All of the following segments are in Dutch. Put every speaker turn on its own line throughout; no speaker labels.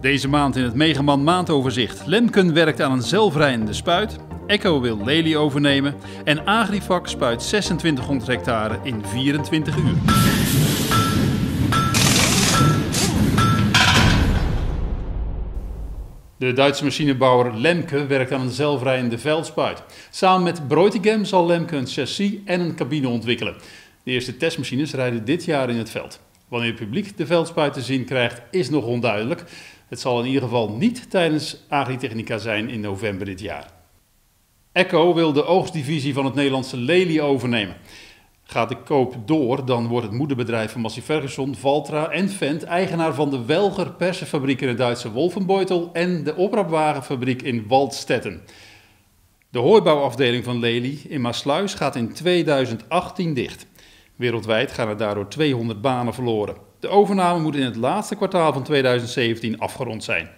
Deze maand in het Megaman maandoverzicht. Lemken werkt aan een zelfrijdende spuit. Echo wil Lely overnemen. En Agrifac spuit 2600 hectare in 24 uur. De Duitse machinebouwer Lemke werkt aan een zelfrijdende veldspuit. Samen met Breutigem zal Lemke een chassis en een cabine ontwikkelen. De eerste testmachines rijden dit jaar in het veld. Wanneer het publiek de veldspuit te zien krijgt, is nog onduidelijk. Het zal in ieder geval niet tijdens Agritechnica zijn in november dit jaar. Echo wil de oogstdivisie van het Nederlandse Lely overnemen. Gaat de koop door, dan wordt het moederbedrijf van Massey Ferguson, Valtra en Fendt eigenaar van de Welger persenfabriek in het Duitse Wolfenbeutel en de opraapwagenfabriek in Waldstetten. De hooibouwafdeling van Lely in Maasluis gaat in 2018 dicht. Wereldwijd gaan er daardoor 200 banen verloren. De overname moet in het laatste kwartaal van 2017 afgerond zijn.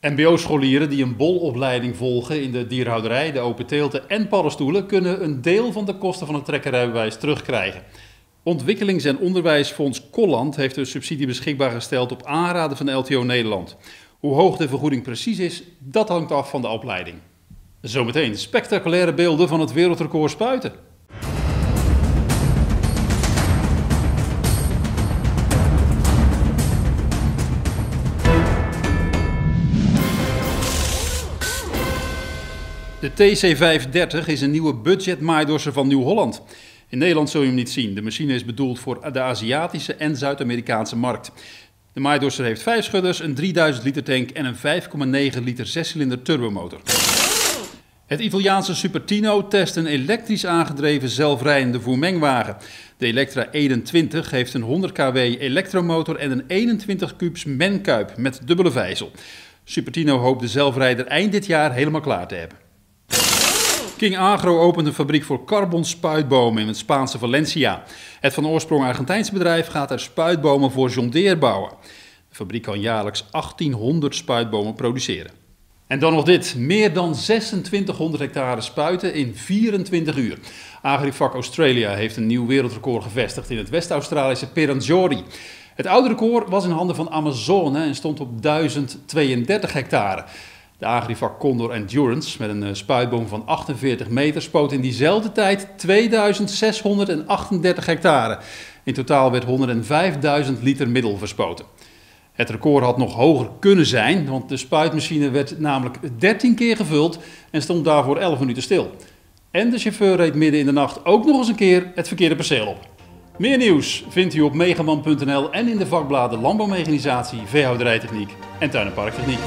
MBO-scholieren die een bolopleiding volgen in de dierhouderij, de open teelten en paddenstoelen kunnen een deel van de kosten van het trekkerrijbewijs terugkrijgen. Ontwikkelings- en onderwijsfonds Colland heeft een subsidie beschikbaar gesteld op aanraden van LTO Nederland. Hoe hoog de vergoeding precies is, dat hangt af van de opleiding. Zometeen spectaculaire beelden van het wereldrecord spuiten. De TC530 is een nieuwe budget maaidorser van Nieuw-Holland. In Nederland zul je hem niet zien. De machine is bedoeld voor de Aziatische en Zuid-Amerikaanse markt. De maaidorser heeft 5 schudders, een 3000 liter tank en een 5,9 liter 6-cilinder turbomotor. Het Italiaanse Supertino test een elektrisch aangedreven zelfrijdende voermengwagen. De Electra 21 heeft een 100 kW elektromotor en een 21 kubus menkuip met dubbele vijzel. Supertino hoopt de zelfrijder eind dit jaar helemaal klaar te hebben. King Agro opent een fabriek voor carbon-spuitbomen in het Spaanse Valencia. Het van oorsprong Argentijnse bedrijf gaat er spuitbomen voor John Deere bouwen. De fabriek kan jaarlijks 1800 spuitbomen produceren. En dan nog dit: meer dan 2600 hectare spuiten in 24 uur. Agrifac Australia heeft een nieuw wereldrecord gevestigd in het West-Australische Peranjori. Het oude record was in handen van Amazone en stond op 1032 hectare. De Agrivac Condor Endurance met een eh, spuitboom van 48 meter spoot in diezelfde tijd 2638 hectare. In totaal werd 105.000 liter middel verspoten. Het record had nog hoger kunnen zijn, want de spuitmachine werd namelijk 13 keer gevuld en stond daarvoor 11 minuten stil. En de chauffeur reed midden in de nacht ook nog eens een keer het verkeerde perceel op. Meer nieuws vindt u op megaman.nl en in de vakbladen Landbouwmechanisatie, Veehouderijtechniek en Tuin- Parktechniek.